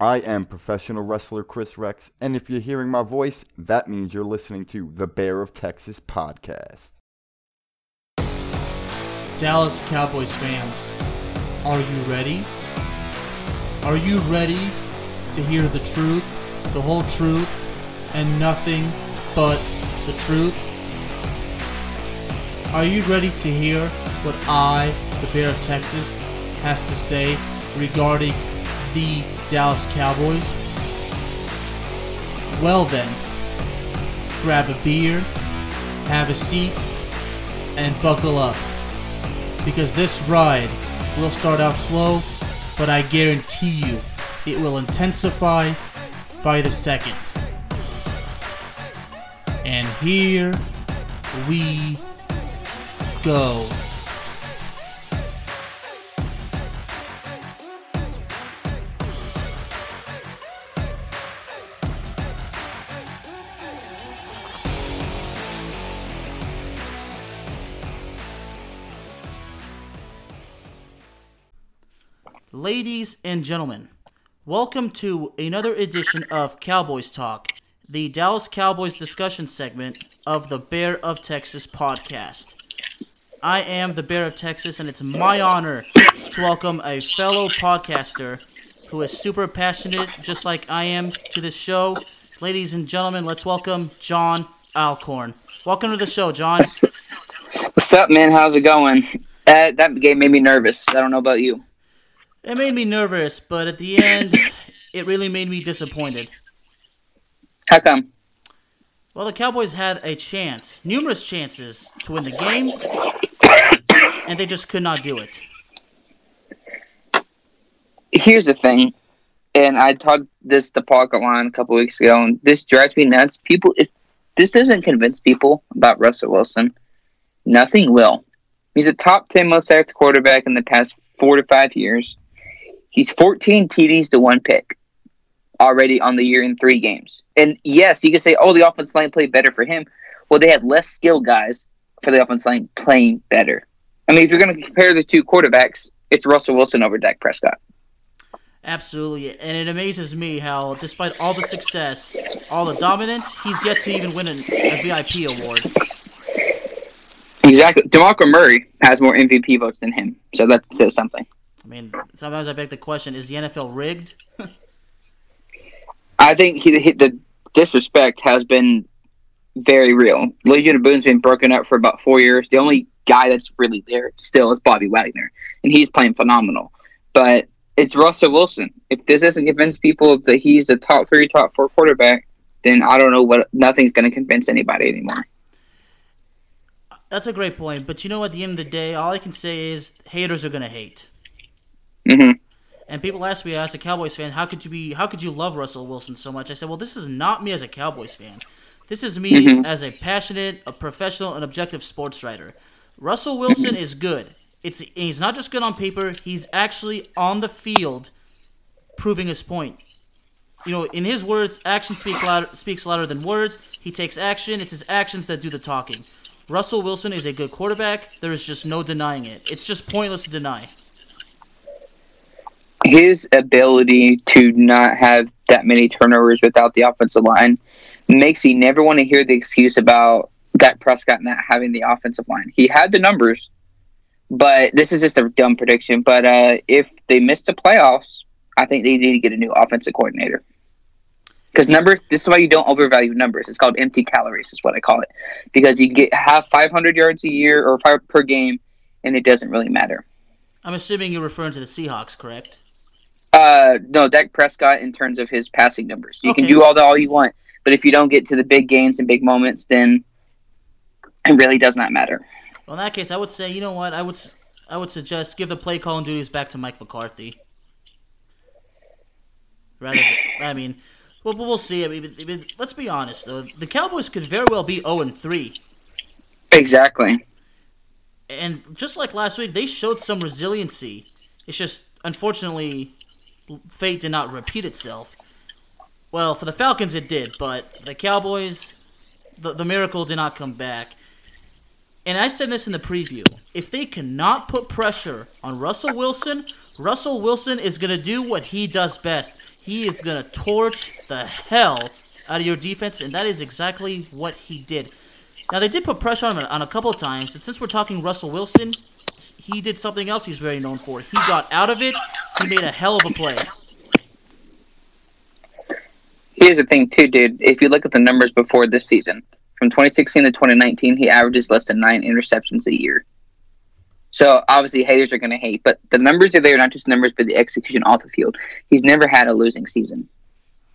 I am professional wrestler Chris Rex, and if you're hearing my voice, that means you're listening to the Bear of Texas podcast. Dallas Cowboys fans, are you ready? Are you ready to hear the truth, the whole truth, and nothing but the truth? Are you ready to hear what I, the Bear of Texas, has to say regarding the Dallas Cowboys? Well then, grab a beer, have a seat, and buckle up. Because this ride will start out slow, but I guarantee you it will intensify by the second. And here we go. Ladies and gentlemen, welcome to another edition of Cowboys Talk, the Dallas Cowboys discussion segment of the Bear of Texas podcast. I am the Bear of Texas, and it's my honor to welcome a fellow podcaster who is super passionate, just like I am, to this show. Ladies and gentlemen, let's welcome John Alcorn. Welcome to the show, John. What's up, man? How's it going? Uh, that that game made me nervous. I don't know about you. It made me nervous, but at the end, it really made me disappointed. How come? Well, the Cowboys had a chance, numerous chances, to win the game, and they just could not do it. Here's the thing, and I talked this the pocket line a couple weeks ago, and this drives me nuts. People, if this doesn't convince people about Russell Wilson, nothing will. He's a top ten most sacked quarterback in the past four to five years. He's 14 TDs to one pick already on the year in three games. And yes, you can say, oh, the offense line played better for him. Well, they had less skilled guys for the offense line playing better. I mean, if you're going to compare the two quarterbacks, it's Russell Wilson over Dak Prescott. Absolutely. And it amazes me how, despite all the success, all the dominance, he's yet to even win an, a VIP award. Exactly. DeMarco Murray has more MVP votes than him. So that says something. I mean, sometimes I beg the question: Is the NFL rigged? I think he, he, the disrespect has been very real. Legion of Boom's been broken up for about four years. The only guy that's really there still is Bobby Wagner, and he's playing phenomenal. But it's Russell Wilson. If this doesn't convince people that he's a top three, top four quarterback, then I don't know what. Nothing's going to convince anybody anymore. That's a great point. But you know, at the end of the day, all I can say is haters are going to hate. Hmm And people ask me as a Cowboys fan, how could you be how could you love Russell Wilson so much? I said, well, this is not me as a Cowboys fan. This is me Mhm. as a passionate, a professional, and objective sports writer. Russell Wilson is good. It's he's not just good on paper. He's actually on the field, proving his point. You know, in his words, action speak louder, speaks louder than words. He takes action. It's his actions that do the talking. Russell Wilson is a good quarterback. There is just no denying it. It's just pointless to deny. His ability to not have that many turnovers without the offensive line makes me never want to hear the excuse about Dak Prescott not having the offensive line. He had the numbers, but this is just a dumb prediction. But uh, if they miss the playoffs, I think they need to get a new offensive coordinator. Because numbers, this is why you don't overvalue numbers. It's called empty calories, is what I call it. Because you get have 500 yards a year or five per game, and it doesn't really matter. I'm assuming you're referring to the Seahawks, correct? Uh, no, Dak Prescott in terms of his passing numbers. You can do all the all you want, but if you don't get to the big gains and big moments, then it really does not matter. Well, in that case, I would say, you know what? I would I would suggest give the play calling duties back to Mike McCarthy. Rather, I mean, well, we'll see. I mean, let's be honest though. The Cowboys could very well be 0 and 3, Exactly. and just like last week, they showed some resiliency. It's just unfortunately, fate did not repeat itself. Well, for the Falcons, it did, but the Cowboys, the, the miracle did not come back. And I said this in the preview. If they cannot put pressure on Russell Wilson, Russell Wilson is going to do what he does best. He is going to torch the hell out of your defense, and that is exactly what he did. Now, they did put pressure on him on a couple of times, and since we're talking Russell Wilson, he did something else he's very known for. He got out of it, he made a hell of a play. Here's the thing, too, dude. If you look at the numbers before this season, from 2016 to 2019, he averages less than nine interceptions a year. So obviously, haters are going to hate, but the numbers are there, not just numbers, but the execution off the field. He's never had a losing season,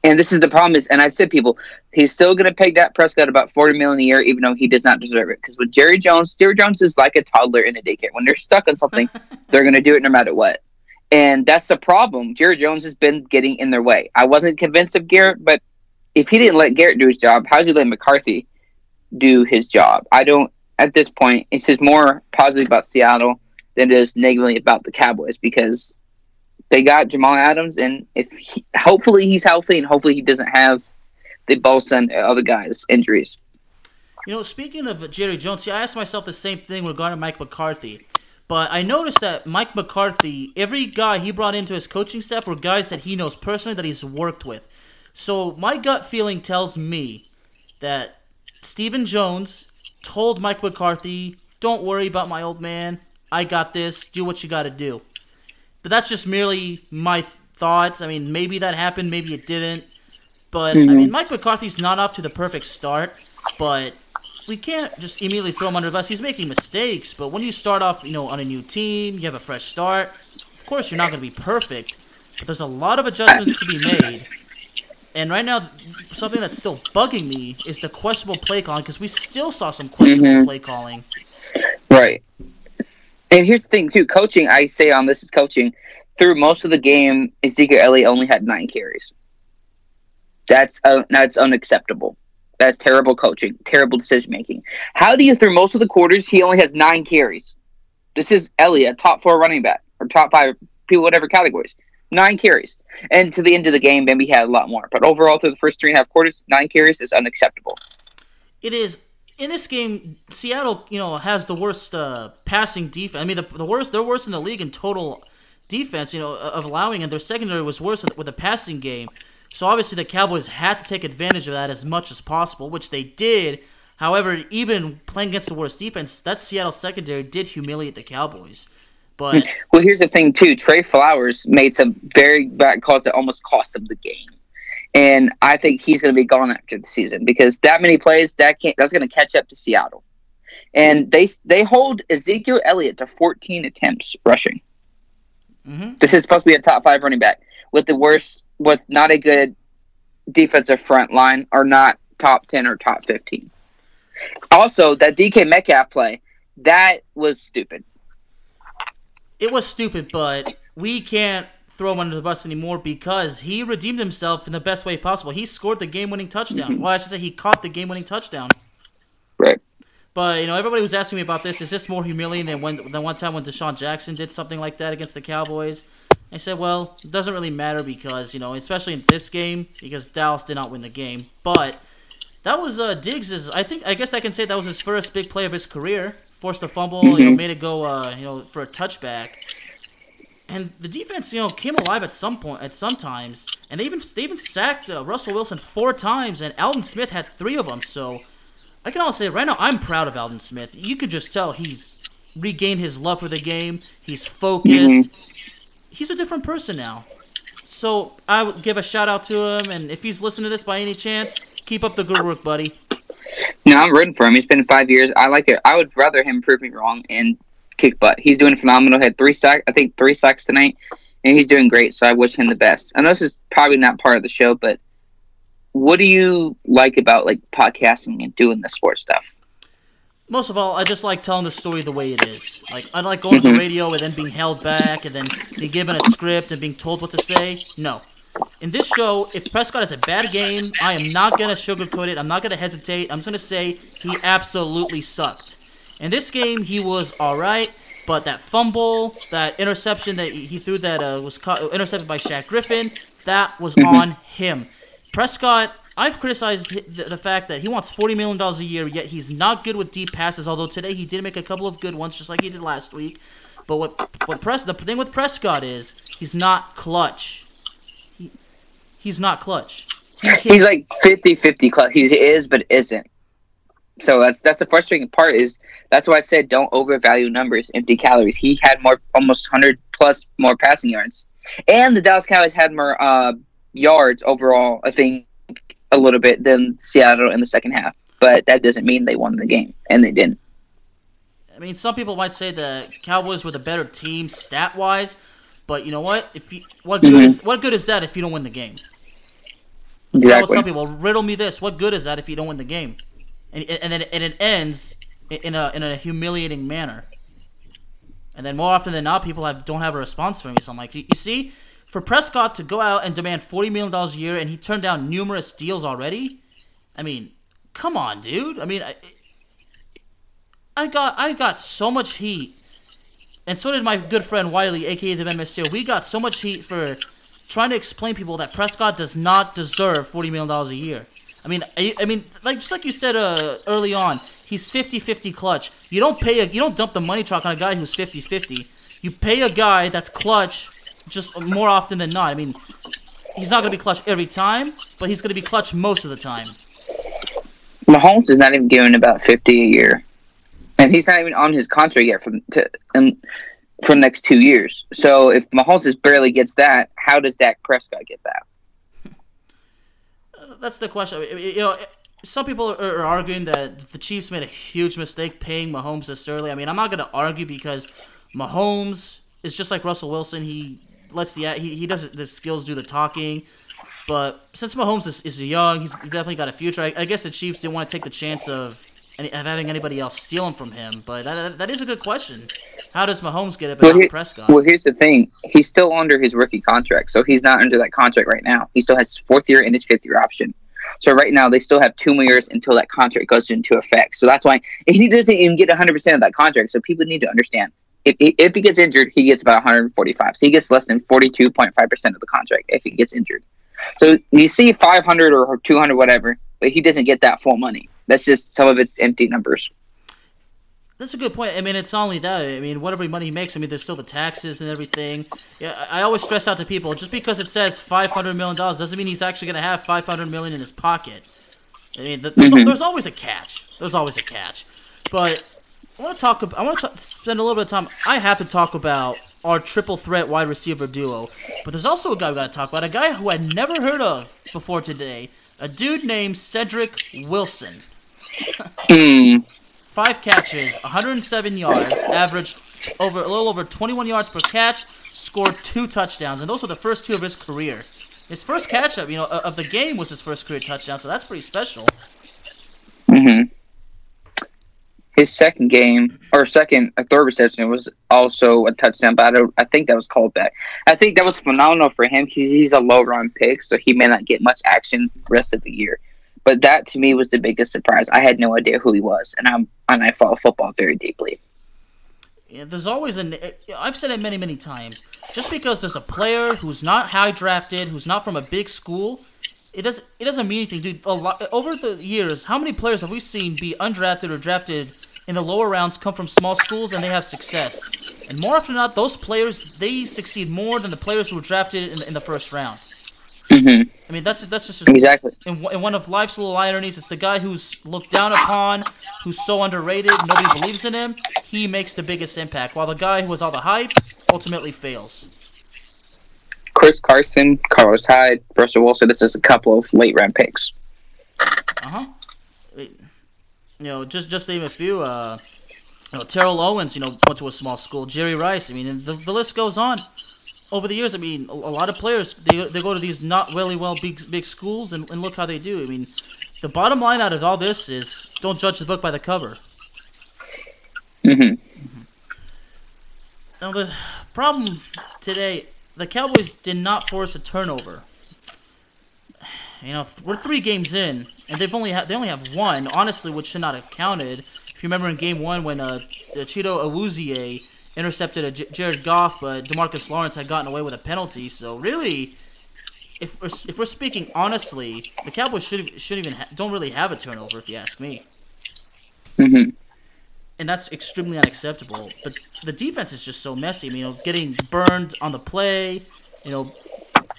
and this is the problem. Is and I said people, he's still going to pay Dak Prescott about 40 million a year, even though he does not deserve it. Because with Jerry Jones, Jerry Jones is like a toddler in a daycare. When they're stuck on something, they're going to do it no matter what. And that's the problem. Jerry Jones has been getting in their way. I wasn't convinced of Garrett, but if he didn't let Garrett do his job, how's he let McCarthy do his job? I don't. At this point, it says more positive about Seattle than it is negatively about the Cowboys because they got Jamal Adams, and if he, hopefully he's healthy, and hopefully he doesn't have the Bosa and other guys injuries. You know, speaking of Jerry Jones, see, I asked myself the same thing regarding Mike McCarthy. But I noticed that Mike McCarthy, every guy he brought into his coaching staff were guys that he knows personally that he's worked with. So my gut feeling tells me that Stephen Jones told Mike McCarthy, "Don't worry about my old man. I got this. Do what you got to do." But that's just merely my th- thoughts. I mean, maybe that happened, maybe it didn't. But I hmm. mean, Mike McCarthy's not off to the perfect start, but we can't just immediately throw him under the bus. He's making mistakes, but when you start off, you know, on a new team, you have a fresh start. Of course, you're not going to be perfect, but there's a lot of adjustments to be made. And right now, something that's still bugging me is the questionable play calling because we still saw some questionable mm-hmm. play calling. Right. And here's the thing, too. Coaching, I say on this is coaching. Through most of the game, Ezekiel Elliott only had nine carries. That's uh, that's unacceptable. That's terrible coaching, terrible decision making. How do you, through most of the quarters, he only has nine carries? This is Elliott, top four running back or top five people, whatever categories. Nine carries, and to the end of the game, maybe he had a lot more. But overall, through the first three and a half quarters, nine carries is unacceptable. It is in this game. Seattle, you know, has the worst uh, passing defense. I mean, the, the worst. They're worse in the league in total defense. You know, of allowing, and their secondary was worse with the passing game. So obviously, the Cowboys had to take advantage of that as much as possible, which they did. However, even playing against the worst defense, that Seattle secondary did humiliate the Cowboys. But well, here's the thing too. Tre Flowers made some very bad calls that almost cost him the game, and I think he's going to be gone after the season because that many plays that can't, that's going to catch up to Seattle, and they they hold Ezekiel Elliott to 14 attempts rushing. Mm-hmm. This is supposed to be a top five running back with the worst, with not a good defensive front line, or not top 10 or top 15. Also, that DK Metcalf play that was stupid it was stupid, but we can't throw him under the bus anymore because he redeemed himself in the best way possible. He scored the game-winning touchdown. Well, I should say he caught the game-winning touchdown. Right. But you know, everybody was asking me about this. Is this more humiliating than when than one time when DeSean Jackson did something like that against the Cowboys? I said, well, it doesn't really matter because you know, especially in this game, because Dallas did not win the game. But that was uh, Diggs's. I think I guess I can say that was his first big play of his career. Forced a fumble, Mm-hmm. you know, made it go, uh, you know, for a touchback. And the defense, you know, came alive at some point, at some times, and they even they even sacked uh, Russell Wilson four times, and Aldon Smith had three of them. So I can honestly say right now I'm proud of Aldon Smith. You could just tell he's regained his love for the game. He's focused. He's a different person now. So I would give a shout out to him, and if he's listening to this by any chance, keep up the good work, buddy. No, I'm rooting for him. He's been five years. I like it. I would rather him prove me wrong and kick butt. He's doing phenomenal. Had three sacks, I think three sacks tonight, and he's doing great. So I wish him the best. Know this is probably not part of the show, but what do you like about like podcasting and doing the sports stuff? Most of all, I just like telling the story the way it is. Like I like going to the mm-hmm. radio and then being held back and then being given a script and being told what to say. No. In this show, if Prescott has a bad game, I am not gonna sugarcoat it. I'm not gonna hesitate. I'm just gonna say he absolutely sucked. In this game, he was all right, but that fumble, that interception that he threw that uh, was caught, intercepted by Shaq Griffin, that was on him. Prescott, I've criticized the, the fact that he wants forty million dollars a year, yet he's not good with deep passes. Although today he did make a couple of good ones, just like he did last week. But what what Pres the thing with Prescott is he's not clutch. He, he's not clutch. He He's like 50-50 clutch. He is, but isn't. So that's that's the frustrating part. Is that's why I said don't overvalue numbers, empty calories. He had more, almost hundred plus more passing yards, and the Dallas Cowboys had more uh, yards overall. I think a little bit than Seattle in the second half, but that doesn't mean they won the game, and they didn't. I mean, some people might say the Cowboys were the better team stat wise, but you know what? If you, what good Mhm. is what good is that if you don't win the game? Exactly. some people riddle me this: What good is that if you don't win the game? And and then and it ends in a in a humiliating manner. And then more often than not, people have don't have a response for me. So I'm like, you you see, for Prescott to go out and demand forty million dollars a year, and he turned down numerous deals already. I mean, come on, dude. I mean, I, I got I got so much heat, and so did my good friend Wiley, aka the Mysterio. We got so much heat for trying to explain people that Prescott does not deserve forty million dollars a year. I mean, I, I mean, like just like you said uh, early on, he's 50-50 clutch. You don't pay a, you don't dump the money truck on a guy who's 50-50. You pay a guy that's clutch just more often than not. I mean, he's not gonna be clutch every time, but he's gonna be clutch most of the time. Mahomes is not even giving about fifty a year, and he's not even on his contract yet from to um, for the next two years. So if Mahomes barely gets that, how does Dak Prescott get that? That's the question. You know, some people are arguing that the Chiefs made a huge mistake paying Mahomes this early. I mean, I'm not going to argue because Mahomes is just like Russell Wilson. He lets the he, he does the skills do the talking. But since Mahomes is, is young, he's definitely got a future. I, I guess the Chiefs didn't want to take the chance of, any, of having anybody else steal him from him. But that, that is a good question. How does Mahomes get it Well, without here- Prescott? Well, here's the thing: he's still under his rookie contract, so he's not under that contract right now. He still has his fourth year and his fifth year option. So right now, they still have two more years until that contract goes into effect. So that's why he doesn't even get 100 percent of that contract. So people need to understand: if, if he gets injured, he gets about 145. So he gets less than 42.5 percent of the contract if he gets injured. So you see 500 or 200, whatever, but he doesn't get that full money. That's just some of its empty numbers. That's a good point. I mean, it's not only that. I mean, whatever money he makes, I mean, there's still the taxes and everything. Yeah, I I always stress out to people just because it says five hundred million dollars doesn't mean he's actually going to have five hundred million in his pocket. I mean, th- there's, Mhm. there's always a catch. There's always a catch. But I want to talk. About, I want to spend a little bit of time. I have to talk about our triple threat wide receiver duo. But there's also a guy we got to talk about. A guy who I'd never heard of before today. A dude named Cedric Wilson. Hmm. Five catches, 107 yards, averaged over a little over 21 yards per catch, scored two touchdowns, and those were the first two of his career. His first catch up, you know, of the game was his first career touchdown, so that's pretty special. hmm His second game or second, a third reception was also a touchdown, but I, don't, I think that was called back. I think that was phenomenal for him. because he's a low run pick, so he may not get much action the rest of the year. But that to me was the biggest surprise. I had no idea who he was, and I'm and I follow football very deeply. Yeah, there's always an. I've said it many, many times. Just because there's a player who's not high drafted, who's not from a big school, it doesn't. It doesn't mean anything, dude. A lot over the years, how many players have we seen be undrafted or drafted in the lower rounds, come from small schools, and they have success? And more often than not, those players they succeed more than the players who were drafted in, in the first round. Hmm I mean, that's that's just Exactly. in, one- in one of life's little ironies, it's the guy who's looked down upon, who's so underrated, nobody believes in him. He makes the biggest impact, while the guy who has all the hype ultimately fails. Chris Carson, Carlos Hyde, Russell Wilson. This is a couple of late round picks. Uh huh. You know, just just name a few. Uh, you know, Terrell Owens, you know, went to a small school. Jerry Rice. I mean, the, the list goes on. Over the years, I mean, a, a lot of players they, they go to these not really well big big schools, and, and look how they do. I mean, the bottom line out of all this is don't judge the book by the cover. Mm-hmm. Now the problem today, the Cowboys did not force a turnover. You know, we're three games in, and they've only ha- they only have one. Honestly, which should not have counted. If you remember in Game One when uh, Chido Awuzie intercepted a J- Jared Goff, but Demarcus Lawrence had gotten away with a penalty. So really, if we're, if we're speaking honestly, the Cowboys should should even ha- don't really have a turnover, if you ask me. hmm and that's extremely unacceptable. But the defense is just so messy. I mean, you know, getting burned on the play, you know,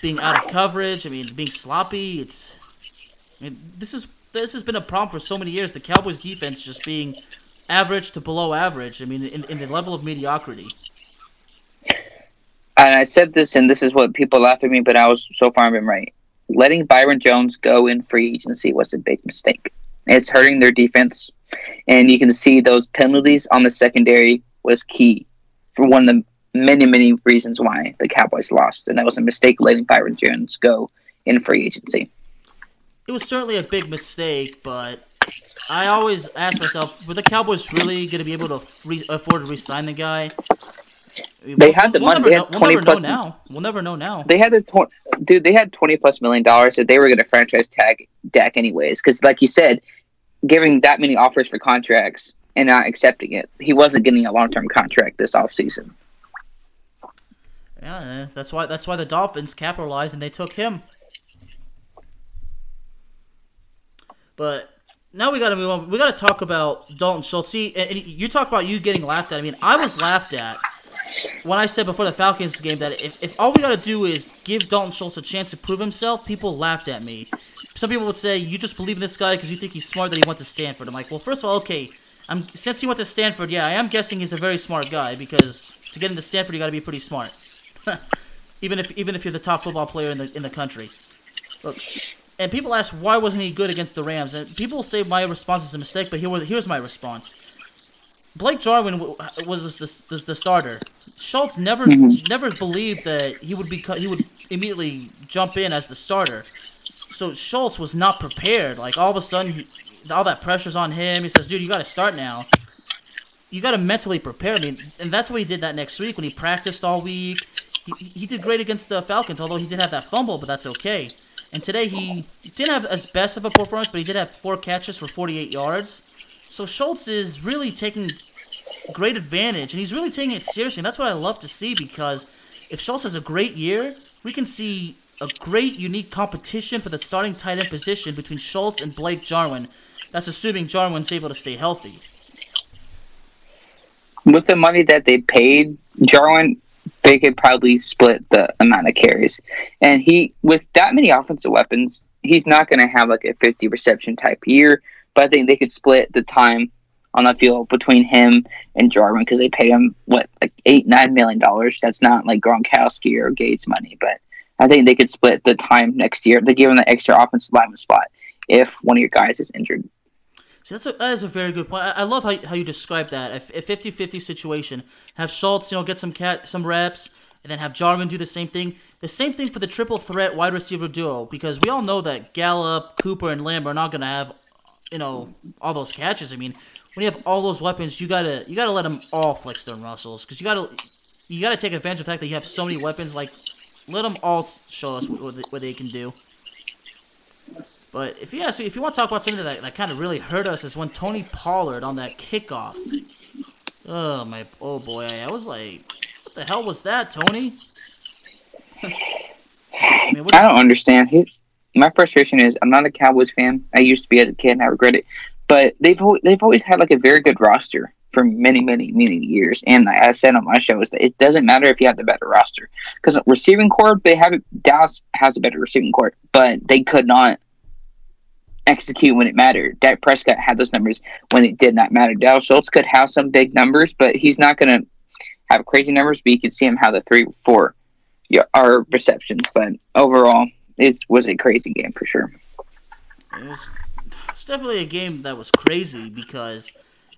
being out of coverage. I mean, being sloppy. It's, I mean, this is this has been a problem for so many years. The Cowboys' defense just being average to below average. I mean, in, in the level of mediocrity. And I said this, and this is what people laugh at me, but I was so far been right. Letting Byron Jones go in free agency was a big mistake. It's hurting their defense, and you can see those penalties on the secondary was key for one of the many, many reasons why the Cowboys lost, and that was a mistake letting Byron Jones go in free agency. It was certainly a big mistake, but I always ask myself, were the Cowboys really going to be able to re- afford to re-sign the guy? They we'll, had the we'll money. Never they know, had twenty we'll plus. now. We'll never know now. They had the tw- dude. They had twenty plus million dollars that they were going to franchise tag Dak anyways. Because, like you said, giving that many offers for contracts and not accepting it, he wasn't getting a long term contract this offseason. Yeah, eh, that's why. That's why the Dolphins capitalized and they took him. But now we got to move on. We got to talk about Dalton Schultz. See, and you talk about you getting laughed at. I mean, I was laughed at when I said before the Falcons game that if, if all we got to do is give Dalton Schultz a chance to prove himself, people laughed at me. Some people would say you just believe in this guy because you think he's smart that he went to Stanford. I'm like, well, first of all, okay, I'm since he went to Stanford, yeah, I am guessing he's a very smart guy because to get into Stanford, you got to be pretty smart. even if even if you're the top football player in the in the country. Look, and people ask why wasn't he good against the Rams, and people say my response is a mistake, but here here's my response. Blake Jarwin was the, was the starter. Schultz never mm-hmm. never believed that he would be he would immediately jump in as the starter. So Schultz was not prepared. Like all of a sudden, he, all that pressure's on him. He says, "Dude, you got to start now." You got to mentally prepare. Mean, and that's what he did that next week when he practiced all week. He, he did great against the Falcons, although he did have that fumble, but that's okay. And today he didn't have as best of a performance, but he did have four catches for 48 yards. So Schultz is really taking great advantage, and he's really taking it seriously. And that's what I love to see because if Schultz has a great year, we can see a great, unique competition for the starting tight end position between Schultz and Blake Jarwin. That's assuming Jarwin's able to stay healthy. With the money that they paid Jarwin, they could probably split the amount of carries. And he, with that many offensive weapons, he's not going to have like a 50 reception type year. But I think they could split the time on the field between him and Jarwin because they pay him what like eight nine million dollars. That's not like Gronkowski or Gates money, but I think they could split the time next year. They give him the extra offensive lineman spot if one of your guys is injured. So that's a, that is a very good point. I, I love how, how you describe that. A 50-50 situation. Have Schultz, you know, get some cat some reps, and then have Jarwin do the same thing. The same thing for the triple threat wide receiver duo because we all know that Gallup, Cooper, and Lamb are not going to have, you know, all those catches. I mean, when you have all those weapons, you gotta you gotta let them all flex their muscles because you gotta you gotta take advantage of the fact that you have so many weapons. Like, let them all show us what, what they can do. But if you ask me, if you want to talk about something that, that kind of really hurt us, is when Tony Pollard on that kickoff. Oh my, oh boy, I was like, what the hell was that, Tony? I, mean, I don't understand. My frustration is I'm not a Cowboys fan. I used to be as a kid, and I regret it. But they've they've always had like a very good roster for many, many, many years. And I said on my show is that it doesn't matter if you have the better roster because receiving corps they have Dallas has a better receiving corps, but they could not execute when it mattered. Dak Prescott had those numbers when it did not matter. Dalton Schultz could have some big numbers, but he's not going to have crazy numbers. But you can see him how the three, four are receptions. But overall, it was a crazy game for sure. It was, it's definitely a game that was crazy because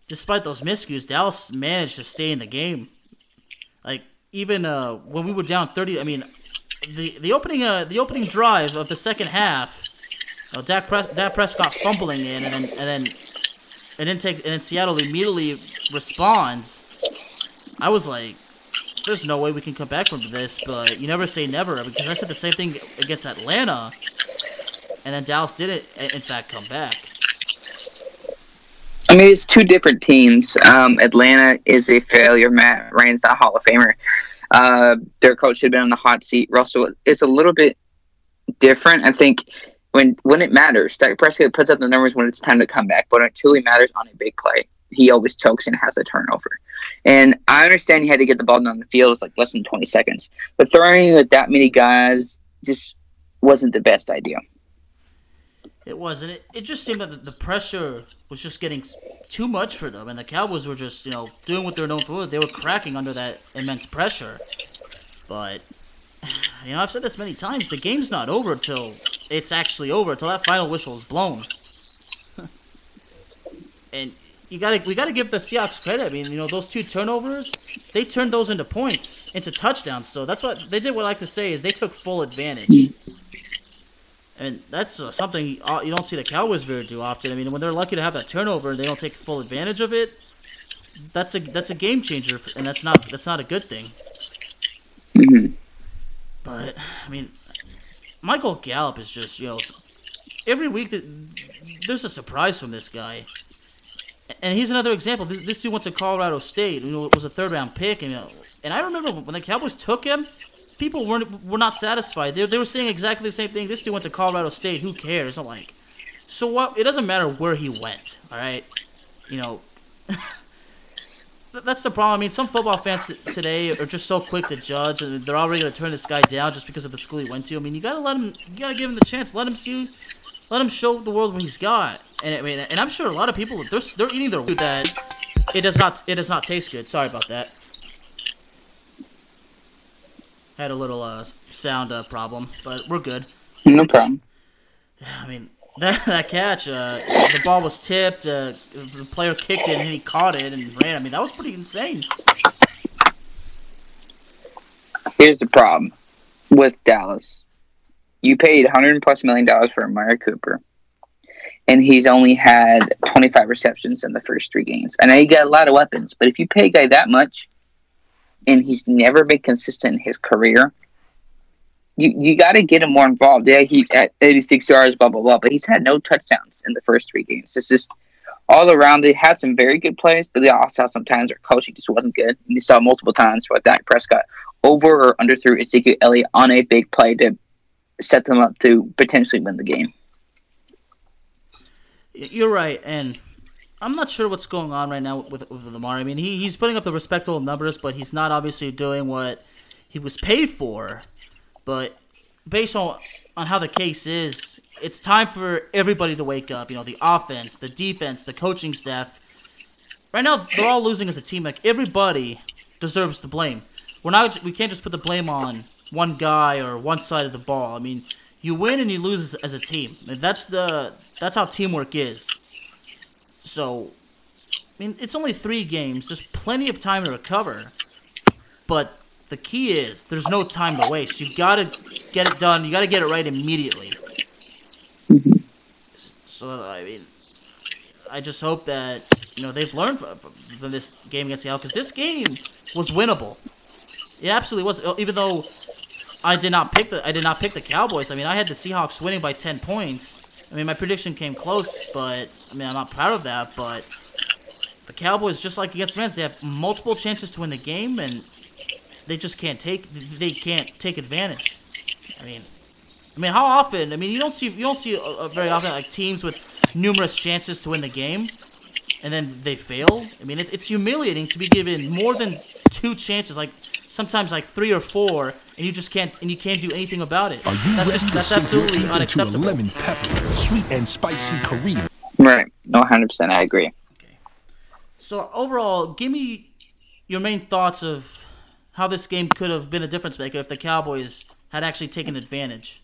despite those miscues, Dallas managed to stay in the game. Like even uh, when we were down thirty, I mean, the the opening uh, the opening drive of the second half Oh, Dak, Pres- Dak Prescott fumbling in, and then and then and then take and then Seattle immediately responds. I was like, "There's no way we can come back from this," but you never say never because I said the same thing against Atlanta, and then Dallas did it. In fact, come back. I mean, it's two different teams. Um, Atlanta is a failure. Matt Ryan's not Hall of Famer. Uh, their coach should have been on the hot seat. Russell is a little bit different. I think when when it matters. Dak Prescott puts up the numbers when it's time to come back, but when it truly matters on a big play, he always chokes and has a turnover. And I understand he had to get the ball down the field. It's like less than 20 seconds. But throwing with that many guys just wasn't the best idea. It wasn't. It, it just seemed that the pressure was just getting too much for them, and the Cowboys were just, you know, doing what they're known for. They were cracking under that immense pressure. But, you know, I've said this many times. The game's not over until it's actually over, until that final whistle is blown. and you gotta, we gotta give the Seahawks credit. I mean, you know, those two turnovers, they turned those into points, into touchdowns. So that's what they did. What I like to say is they took full advantage. And that's uh, something you don't see the Cowboys very do often. I mean, when they're lucky to have that turnover and they don't take full advantage of it, that's a that's a game changer, and that's not that's not a good thing. Mm-hmm. But I mean, Michael Gallup is just you know every week that there's a surprise from this guy, and he's another example. This this dude went to Colorado State. You know, it was a third round pick, and you know, and I remember when the Cowboys took him people weren't were not satisfied. They, they were saying exactly the same thing. This dude went to Colorado State. Who cares? I'm like, so what? It doesn't matter where he went. All right, you know. that's the problem. I mean, some football fans today are just so quick to judge, and they're already gonna turn this guy down just because of the school he went to. I mean, you gotta let him. You gotta give him the chance. Let him see. Let him show the world what he's got. And I mean, and I'm sure a lot of people they're they're eating their food that it does not it does not taste good. Sorry about that. Had a little uh, sound uh, problem, but we're good. No problem. Yeah, I mean that that catch, uh, the ball was tipped. Uh, the player kicked it and he caught it and ran. I mean that was pretty insane. Here's the problem with Dallas. You paid 100 plus million dollars for Amari Cooper, and he's only had 25 receptions in the first three games. I know you got a lot of weapons, but if you pay a guy that much, and he's never been consistent in his career. You you got to get him more involved. Yeah, he at 86 yards, blah blah blah, but he's had no touchdowns in the first three games. It's just all around. They had some very good plays, but they also had sometimes their coaching just wasn't good. And you saw multiple times where Dak Prescott over or underthrew Ezekiel Elliott on a big play to set them up to potentially win the game. You're right, and I'm not sure what's going on right now with with Lamar. I mean, he, he's putting up the respectable numbers, but he's not obviously doing what he was paid for. But based on on how the case is, it's time for everybody to wake up. You know, the offense, the defense, the coaching staff. Right now, they're all losing as a team. Like everybody deserves the blame. We're not. We can't just put the blame on one guy or one side of the ball. I mean, you win and you lose as a team. That's the. That's how teamwork is. So, I mean, it's only three games. There's plenty of time to recover. But the key is there's no time to waste. You gotta get it done. You gotta get it right immediately. Mm-hmm. So I mean, I just hope that you know they've learned from, from this game against Seattle because this game was winnable. It absolutely was. Even though I did not pick the I did not pick the Cowboys. I mean, I had the Seahawks winning by ten points. I mean, my prediction came close, but I mean, I'm not proud of that. But the Cowboys, just like against the Rams, they have multiple chances to win the game, and they just can't take they can't take advantage. I mean, I mean, how often? I mean, you don't see you don't see uh, very often like teams with numerous chances to win the game, and then they fail. I mean, it's it's humiliating to be given more than two chances, like sometimes like three or four, and you just can't and you can't do anything about it. Are you that's ready just to that's sink your absolutely teeth into a lemon pepper, sweet and spicy Korean? Right. No, 100%. I agree. Okay. So overall, give me your main thoughts of how this game could have been a difference maker if the Cowboys had actually taken advantage.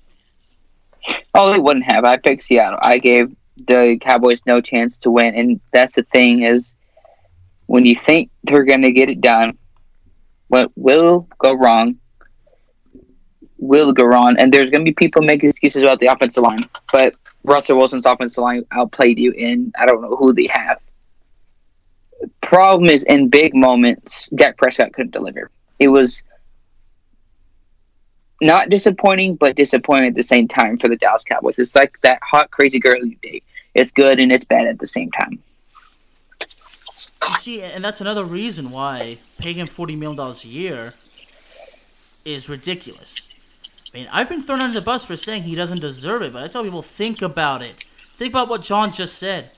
Oh, they wouldn't have. I picked Seattle. I gave the Cowboys no chance to win, and that's the thing is when you think they're going to get it done, what will go wrong will go wrong, and there's going to be people making excuses about the offensive line, but Russell Wilson's offensive line outplayed you, and I don't know who they have. Problem is, in big moments, Dak Prescott couldn't deliver. It was not disappointing, but disappointing at the same time for the Dallas Cowboys. It's like that hot, crazy girl you date. It's good and it's bad at the same time. You see, and that's another reason why paying him forty million dollars a year is ridiculous. I mean, I've been thrown under the bus for saying he doesn't deserve it, but I tell people think about it. Think about what John just said.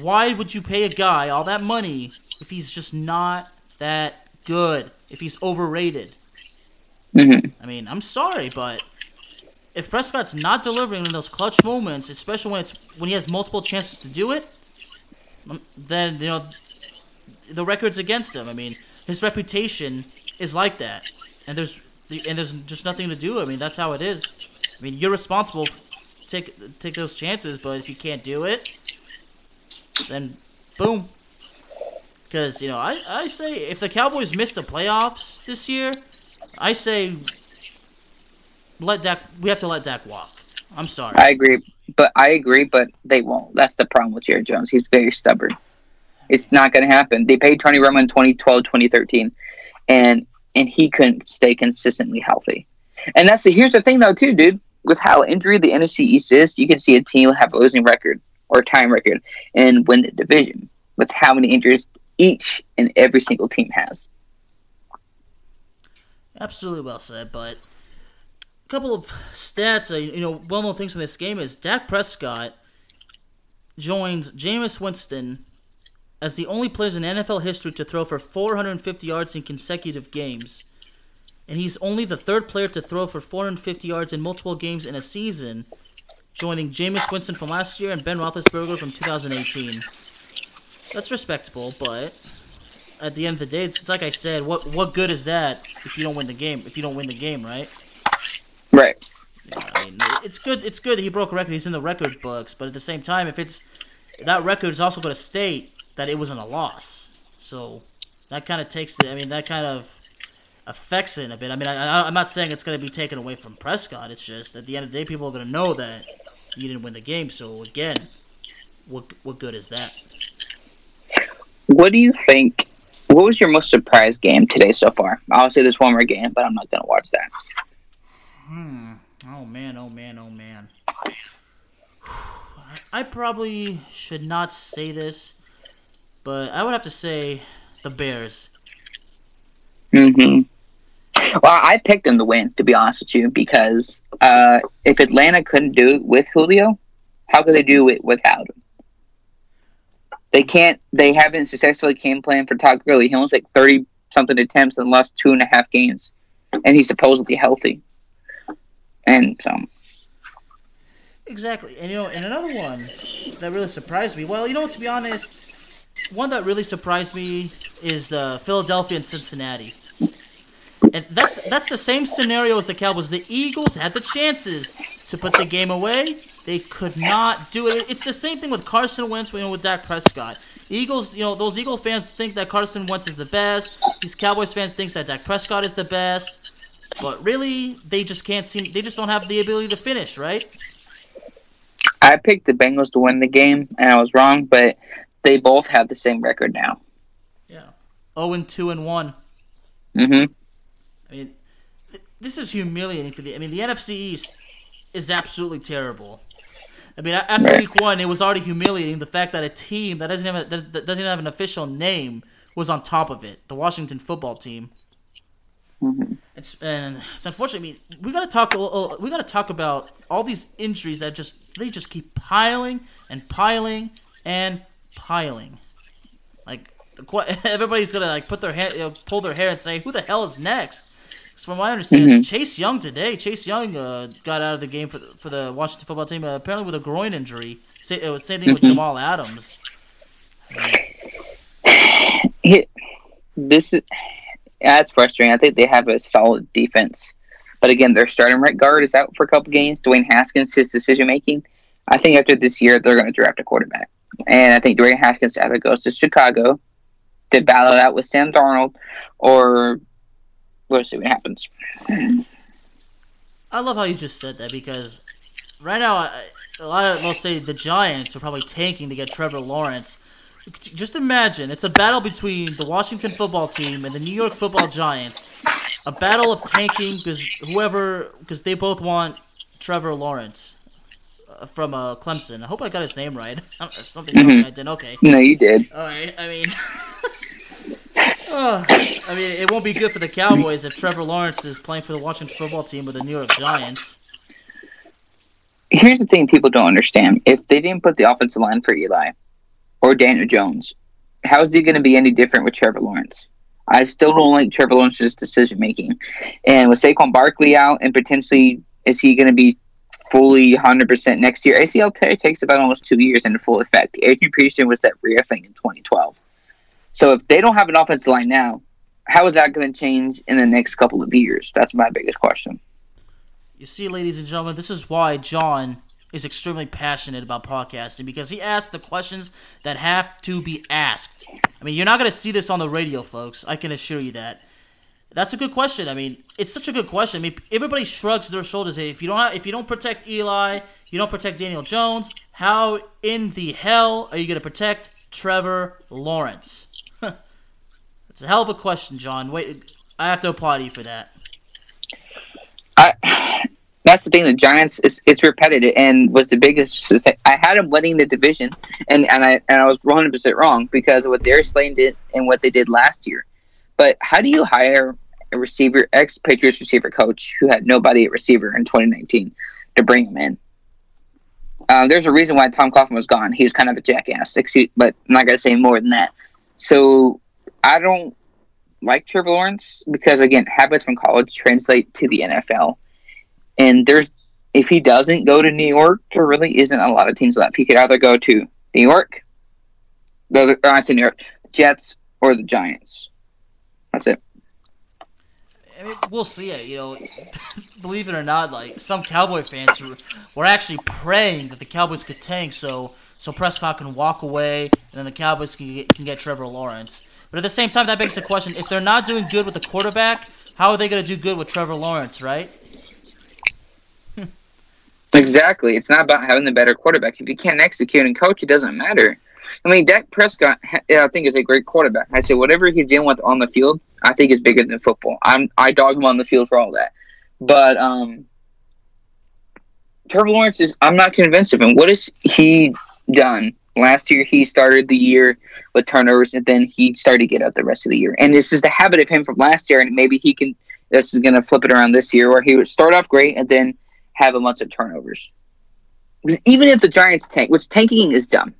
why would you pay a guy all that money if he's just not that good? If he's overrated? hmm I mean, I'm sorry, but if Prescott's not delivering in those clutch moments, especially when it's when he has multiple chances to do it, um, then you know the record's against him. I mean, his reputation is like that, and there's and there's just nothing to do. I mean, that's how it is. I mean, you're responsible. Take take those chances, but if you can't do it, then boom. Because you know, I I say if the Cowboys miss the playoffs this year, I say let Dak. We have to let Dak walk. I'm sorry. I agree, but I agree, but they won't. That's the problem with Jerry Jones. He's very stubborn. It's not going to happen. They paid Tony Romo in 2012, 2013, and and he couldn't stay consistently healthy. And that's the here's the thing though too, dude. With how injury the NFC East is, you can see a team have a losing record or time record and win the division with how many injuries each and every single team has. Absolutely well said, but a couple of stats, uh, you know, well known things from this game is Dak Prescott joins Jameis Winston as the only players in NFL history to throw for 450 yards in consecutive games. And he's only the third player to throw for 450 yards in multiple games in a season, joining Jameis Winston from last year and Ben Roethlisberger from 2018. That's respectable, but at the end of the day, it's like I said, what what good is that if you don't win the game? If you don't win the game, right? Right. Yeah, I mean, it's good. It's good that he broke a record. He's in the record books, but at the same time, if it's that record is also going to state that it wasn't a loss, so that kind of takes it. I mean, that kind of affects it a bit. I mean, I, I, I'm not saying it's going to be taken away from Prescott. It's just at the end of the day, people are going to know that you didn't win the game. So again, what what good is that? What do you think? What was your most surprise game today so far? I'll say there's one more game, but I'm not going to watch that. Oh man, oh man, oh man. I probably should not say this, but I would have to say the Bears. hmm Well, I picked them to win, to be honest with you, because uh, if Atlanta couldn't do it with Julio, how could they do it without him? They can't. They haven't successfully game plan for Todd Gurley. He only like thirty something attempts in the last two and a half games, and he's supposedly healthy. And so, Exactly, and you know, and another one that really surprised me. Well, you know, to be honest, one that really surprised me is uh, Philadelphia and Cincinnati. And that's that's the same scenario as the Cowboys. The Eagles had the chances to put the game away. They could not do it. It's the same thing with Carson Wentz, you know, with Dak Prescott. Eagles, you know, those Eagle fans think that Carson Wentz is the best. These Cowboys fans think that Dak Prescott is the best. But really, they just can't seem. They just don't have the ability to finish, right? I picked the Bengals to win the game, and I was wrong. But they both have the same record now. Yeah. Oh, and two and one. hmm I mean, th- this is humiliating for the. I mean, the NFC East is absolutely terrible. I mean, after Right. week one, it was already humiliating the fact that a team that doesn't have a, that, doesn't have an official name was on top of it. The Washington Football Team. Mm-hmm. It's and it's unfortunate. I mean, we gotta talk. little- We gotta talk about all these injuries that just they just keep piling and piling and piling. Like everybody's gonna like put their hair, you know, pull their hair and say, "Who the hell is next?" From my understanding, it's Chase Young today. Chase Young uh, got out of the game for the, for the Washington football team uh, apparently with a groin injury. Sa- it was same thing with Jamal Adams. He, this is that's frustrating. I think they have a solid defense, but again, their starting right guard is out for a couple games. Dwayne Haskins, his decision making. I think after this year, they're going to draft a quarterback, and I think Dwayne Haskins either goes to Chicago to battle it out with Sam Darnold, or we'll see what happens. I love how you just said that because right now, I, a lot of let's say the Giants are probably tanking to get Trevor Lawrence. Just imagine it's a battle between the Washington football team and the New York Football Giants. A battle of tanking because whoever because they both want Trevor Lawrence uh, from uh, Clemson. I hope I got his name right. I don't- Something me I did. Okay. No, you did. All right. I mean, uh, I mean, it won't be good for the Cowboys if Trevor Lawrence is playing for the Washington football team with the New York Giants. Here's the thing people don't understand: if they didn't put the offensive line for Eli, or Daniel Jones. How is he going to be any different with Trevor Lawrence? I still don't like Trevor Lawrence's decision making. And with Saquon Barkley out and potentially is he going to be fully 100% next year? ACL tear takes about almost two years in full effect. Adrian Peterson was that rare thing in 2012. So if they don't have an offensive line now, how is that going to change in the next couple of years? That's my biggest question. You see, ladies and gentlemen, this is why John is extremely passionate about podcasting because he asks the questions that have to be asked. I mean, you're not going to see this on the radio, folks. I can assure you that. That's a good question. I mean, it's such a good question. I mean, everybody shrugs their shoulders. If you don't, have, if you don't protect Eli, you don't protect Daniel Jones. How in the hell are you going to protect Trevor Lawrence? it's a hell of a question, John. Wait, I have to applaud you for that. I that's the thing. The Giants is it's repetitive and was the biggest. I had them winning the division, and and I and I was one hundred percent wrong because of what Darius Slayton did and what they did last year. But how do you hire a receiver, ex Patriots receiver coach who had nobody at receiver in 2019 to bring him in? Um, there's a reason why Tom Coughlin was gone. He was kind of a jackass, but I'm not gonna say more than that. So I don't like Trevor Lawrence because again, habits from college translate to the NFL and there's if he doesn't go to New York, there really isn't a lot of teams left. He could either go to New York, go to, uh, I say New York, Jets, or the Giants. That's it. I mean, we'll see it. You know, believe it or not, like some Cowboy fans were, were actually praying that the Cowboys could tank so so Prescott can walk away and then the Cowboys can get, can get Trevor Lawrence. But at the same time, that begs the question: if they're not doing good with the quarterback, how are they going to do good with Trevor Lawrence? Right? Exactly. It's not about having the better quarterback. If you can't execute and coach, it doesn't matter. I mean, Dak Prescott, I think, is a great quarterback. I say whatever he's dealing with on the field, I think is bigger than football. I'm I dog him on the field for all that. But um, Trevor Lawrence is. I'm not convinced of him. What is he done? Last year, he started the year with turnovers, and then he started to get up the rest of the year. And this is the habit of him from last year, and maybe he can. This is going to flip it around this year, where he would start off great, and then have a bunch of turnovers. Because even if the Giants tank, which tanking is dumb,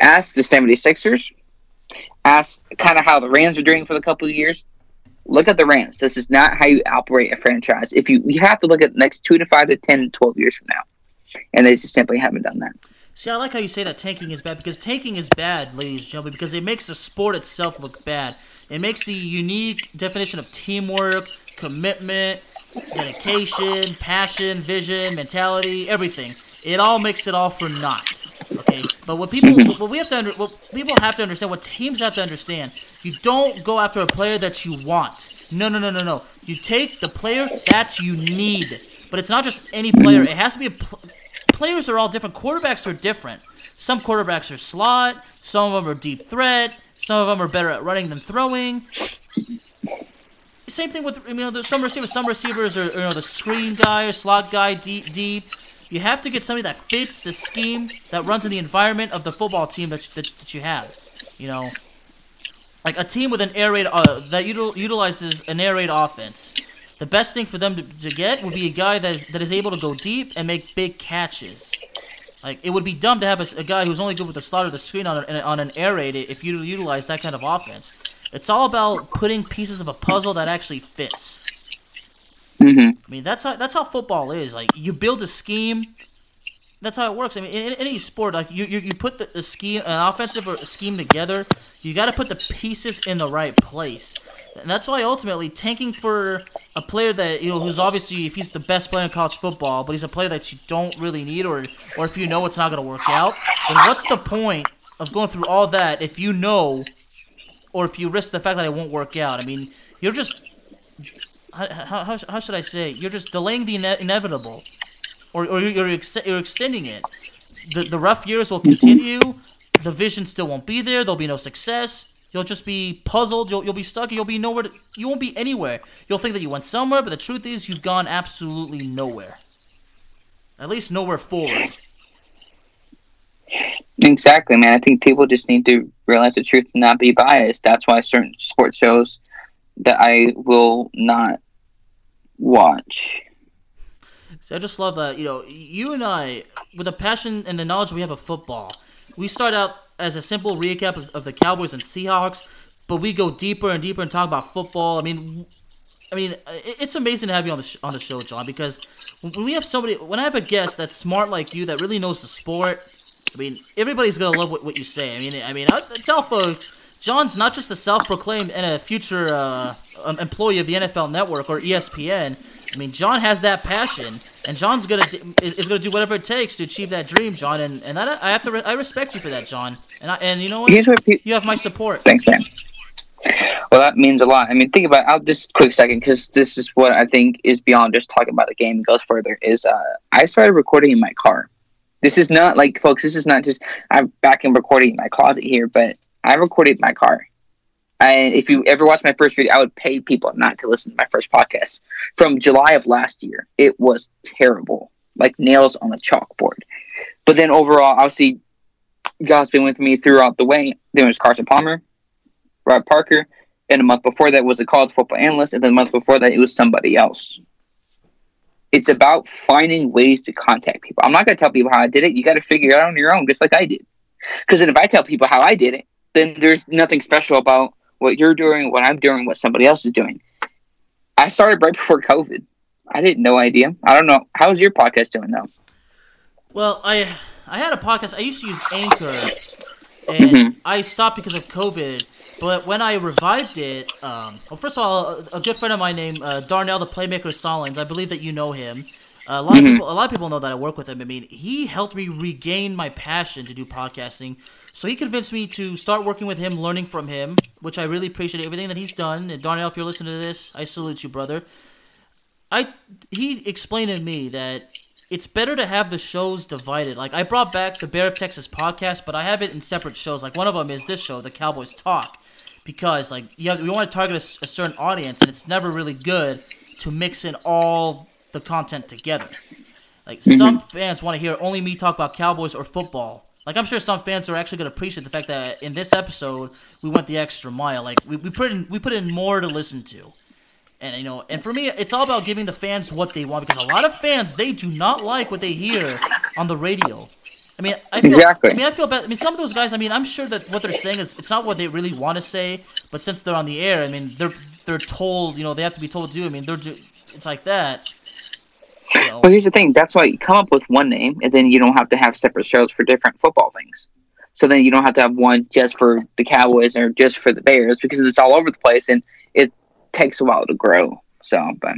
ask the 76ers, ask kind of how the Rams are doing for the couple of years. Look at the Rams. This is not how you operate a franchise. If you you have to look at the next two to five to 10, 12 years from now. And they just simply haven't done that. See, I like how you say that tanking is bad because tanking is bad, ladies and gentlemen, because it makes the sport itself look bad. It makes the unique definition of teamwork, commitment, dedication, passion, vision, mentality, everything. It all makes it all for naught. Okay, but what people, what we have to, under, what people have to understand, what teams have to understand, you don't go after a player that you want. No, no, no, no, no. You take the player that you need, but it's not just any player. It has to be a. Pl- players are all different. Quarterbacks are different. Some quarterbacks are slot. Some of them are deep threat. Some of them are better at running than throwing same thing with you know some receivers. Some receivers are you know the screen guy or slot guy deep deep. You have to get somebody that fits the scheme that runs in the environment of the football team that that, that you have. You know, like a team with an air raid uh, that util- utilizes an air raid offense. The best thing for them to, to get would be a guy that is, that is able to go deep and make big catches. Like it would be dumb to have a, a guy who's only good with the slot or the screen on, a, on an air raid if you utilize that kind of offense. It's all about putting pieces of a puzzle that actually fits. Mm-hmm. I mean, that's how that's how football is. Like you build a scheme. That's how it works. I mean, in, in any sport, like you, you, you put the, the scheme, an offensive scheme together. You got to put the pieces in the right place, and that's why ultimately tanking for a player that you know who's obviously if he's the best player in college football, but he's a player that you don't really need, or or if you know it's not going to work out, then what's the point of going through all that if you know or if you risk the fact that it won't work out. I mean, you're just how, how, how should I say? You're just delaying the ine- inevitable, or, or you're, ex- you're extending it. The, the rough years will continue. The vision still won't be there. There'll be no success. You'll just be puzzled. You'll, you'll be stuck. You'll be nowhere. To, you won't be anywhere. You'll think that you went somewhere, but the truth is you've gone absolutely nowhere. At least nowhere forward. Exactly, man. I think people just need to realize the truth and not be biased. That's why certain sports shows that I will not watch. So I just love that, you know, you and I, with the passion and the knowledge we have of football, we start out as a simple recap of, of the Cowboys and Seahawks, but we go deeper and deeper and talk about football. I mean, I mean, it's amazing to have you on the sh- on the show, John, because when we have somebody, when I have a guest that's smart like you, that really knows the sport, I mean, everybody's gonna love what, what you say. I mean, I mean, I, I tell folks, John's not just a self-proclaimed and a future uh, um, employee of the NFL Network or ESPN. I mean, John has that passion, and John's gonna d- is, gonna do whatever it takes to achieve that dream, John. And and I, I have to re- I respect you for that, John. And I, and you know what? Here's what pe- You have my support. Thanks, man. Well, that means a lot. I mean, think about. I'll just quick second because this is what I think is beyond just talking about the game. It goes further. Is uh, I started recording in my car. This is not like, folks. This is not just I'm back and recording in my closet here, but I recorded in my car. And if you ever watch my first video, I would pay people not to listen to my first podcast from July of last year. It was terrible, like nails on a chalkboard. But then overall, obviously, God's been with me throughout the way. There was Carson Palmer, Rob Parker, and a month before that was a college football analyst, and then a month before that it was somebody else. It's about finding ways to contact people. I'm not going to tell people how I did it. You got to figure it out on your own, just like I did. Because if I tell people how I did it, then there's nothing special about what you're doing, what I'm doing, what somebody else is doing. I started right before COVID. I didn't no idea. I don't know. How's your podcast doing though? Well, I I had a podcast. I used to use Anchor, and Mhm. I stopped because of COVID. But when I revived it, um, well, first of all, a, a good friend of mine named uh, Darnell, the playmaker Solins. I believe that you know him. a lot of people, a lot of people know that I work with him. I mean, he helped me regain my passion to do podcasting. So he convinced me to start working with him, learning from him, which I really appreciate everything that he's done. And Darnell, if you're listening to this, I salute you, brother. I he explained to me that it's better to have the shows divided. Like I brought back the Bear of Texas podcast, but I have it in separate shows. Like one of them is this show, the Cowboys Talk, because like you have, we want to target a certain audience, and it's never really good to mix in all the content together. Like mm-hmm. some fans want to hear only me talk about Cowboys or football. Like I'm sure some fans are actually going to appreciate the fact that in this episode we went the extra mile. Like we, we put in we put in more to listen to. And you know, and for me, it's all about giving the fans what they want because a lot of fans they do not like what they hear on the radio. I mean, I feel, Exactly. I mean, I feel bad. I mean, some of those guys. I mean, I'm sure that what they're saying is it's not what they really want to say, but since they're on the air, I mean, they're they're told. You know, they have to be told to do. I mean, they're do. It's like that. Know, Well, here's the thing. That's why you come up with one name, and then you don't have to have separate shows for different football things. So then you don't have to have one just for the Cowboys or just for the Bears because it's all over the place, and it takes a while to grow. So, but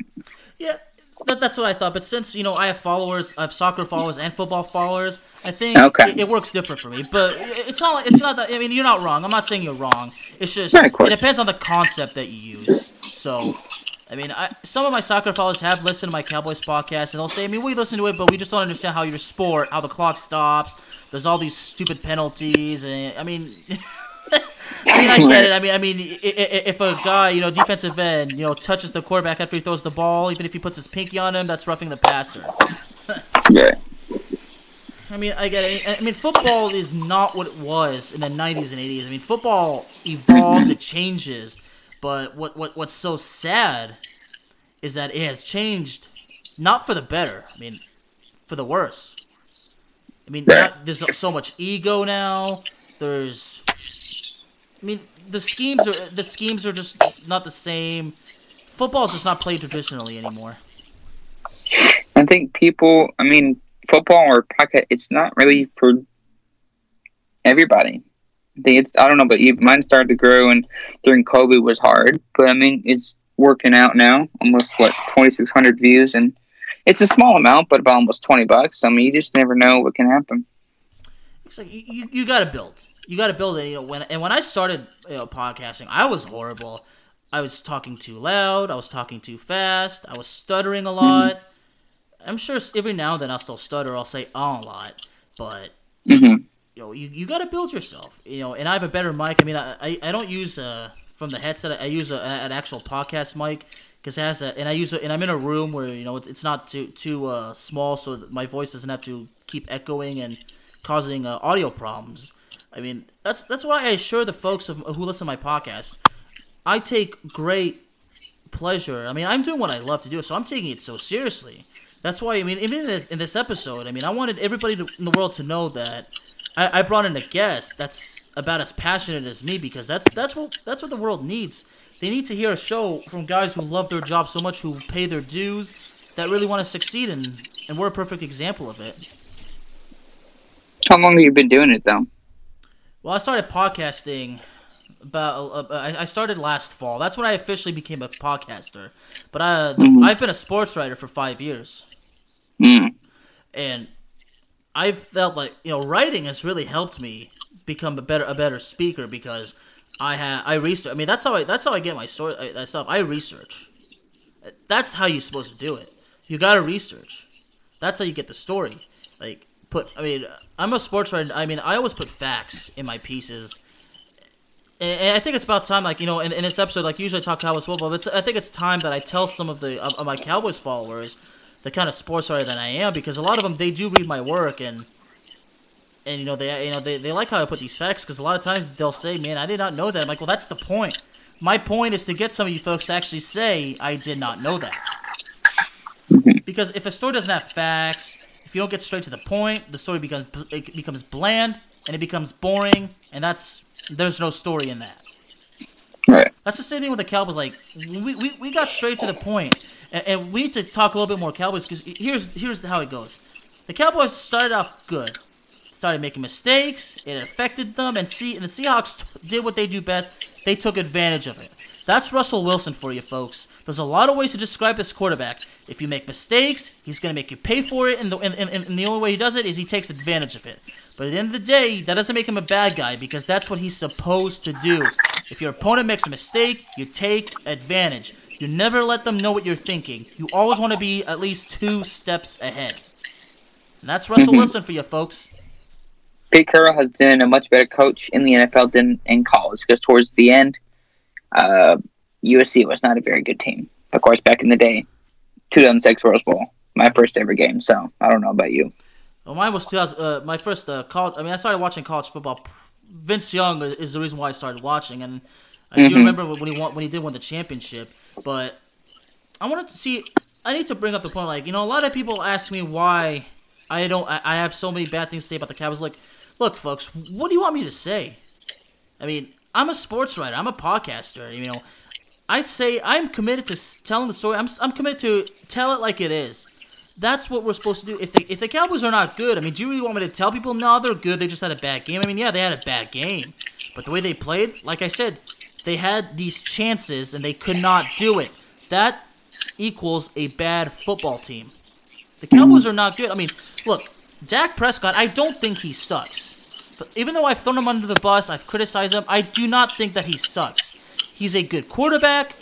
Yeah, that, that's what I thought. But since you know I have followers, I have soccer followers and football followers, I think Okay. it, it works different for me. But it's not. It's not that. I mean, you're not wrong. I'm not saying you're wrong. It's just it depends on the concept that you use. So. I mean, I, some of my soccer followers have listened to my Cowboys podcast, and they'll say, "I mean, we listen to it, but we just don't understand how your sport, how the clock stops. There's all these stupid penalties, and I mean, I mean, I get it. I mean, I mean, if a guy, you know, defensive end, you know, touches the quarterback after he throws the ball, even if he puts his pinky on him, that's roughing the passer. yeah, I mean, I get it. I mean, football is not what it was in the '90s and '80s. I mean, football evolves, it changes, but what what what's so sad is that it has changed, not for the better. I mean, for the worse. I mean, not, there's so much ego now. There's, I mean, the schemes are the schemes are just not the same. Football's just not played traditionally anymore. I think people. I mean, football or pocket. It's not really for everybody. I think it's. I don't know, but mine started to grow, and during COVID was hard. But I mean, it's working out now. Almost what twenty six hundred views, and it's a small amount, but about almost twenty bucks. I mean, you just never know what can happen. It's like you, you, you got to build. You got to build it. You know, when and when I started you know, podcasting, I was horrible. I was talking too loud. I was talking too fast. I was stuttering a lot. I'm sure every now and then I'll still stutter. I'll say oh a lot, but hmm you know, you, you got to build yourself. You know, and I have a better mic. I mean, I I, I don't use uh from the headset. I use a, an actual podcast mic because it has a and I use a, and I'm in a room where you know it's, it's not too too uh, small, so my voice doesn't have to keep echoing and causing uh, audio problems. I mean, that's that's why I assure the folks of, who listen to my podcast. I take great pleasure. I mean, I'm doing what I love to do, so I'm taking it so seriously. That's why I mean, even in this, in this episode, I mean, I wanted everybody to, in the world to know that I, I brought in a guest that's about as passionate as me because that's that's what that's what the world needs. They need to hear a show from guys who love their job so much, who pay their dues, that really want to succeed, and and we're a perfect example of it. How long have you been doing it though? Well, I started podcasting about. Uh, I I started last fall. That's when I officially became a podcaster. But I, the, I've been a sports writer for five years, Mm. and I've felt like you know writing has really helped me become a better a better speaker because I have I research. I mean that's how I that's how I get my story I- that stuff. I research. That's how you're supposed to do it. You gotta research. That's how you get the story. Like put. I mean, I'm a sports writer. I mean, I always put facts in my pieces. And, I think it's about time, like you know, in, in this episode, like usually I talk Cowboys football, but I think it's time that I tell some of the of, of my Cowboys followers the kind of sports writer that I am, because a lot of them they do read my work and and you know they you know they, they like how I put these facts because a lot of times they'll say, "Man, I did not know that." I'm like, "Well, that's the point. My point is to get some of you folks to actually say I did not know that." Because if a story doesn't have facts, if you don't get straight to the point, the story becomes it becomes bland and it becomes boring, and that's there's no story in that. Right. That's the same thing with the Cowboys. Like we, we, we got straight to the point, and, and we need to talk a little bit more Cowboys because here's here's how it goes. The Cowboys started off good, started making mistakes. It affected them, and see and the Seahawks t- did what they do best. They took advantage of it. That's Russell Wilson for you folks. There's a lot of ways to describe this quarterback. If you make mistakes, he's gonna make you pay for it, and the and, and, and the only way he does it is he takes advantage of it. But at the end of the day, that doesn't make him a bad guy because that's what he's supposed to do. If your opponent makes a mistake, you take advantage. You never let them know what you're thinking. You always want to be at least two steps ahead. And that's Russell Wilson for you folks. Pete Carroll has been a much better coach in the NFL than in college because towards the end, uh, USC was not a very good team. Of course, back in the day, 2006 Rose Bowl, my first ever game. So I don't know about you. Well, mine was 2000, uh, my first uh, college. I mean, I started watching college football. Vince Young is the reason why I started watching, and I do remember when he won, when he did win the championship. But I wanted to see. I need to bring up the point. Like you know, a lot of people ask me why I don't. I, I have so many bad things to say about the Cowboys. Like, look, folks, what do you want me to say? I mean, I'm a sports writer. I'm a podcaster. You know, I say I'm committed to telling the story. I'm I'm committed to tell it like it is. That's what we're supposed to do. If the if the Cowboys are not good, I mean, do you really want me to tell people no, they're good? They just had a bad game. I mean, yeah, they had a bad game, but the way they played, like I said, they had these chances and they could not do it. That equals a bad football team. The Cowboys are not good. I mean, look, Dak Prescott, I don't think he sucks. Even though I've thrown him under the bus, I've criticized him, I do not think that he sucks. He's a good quarterback,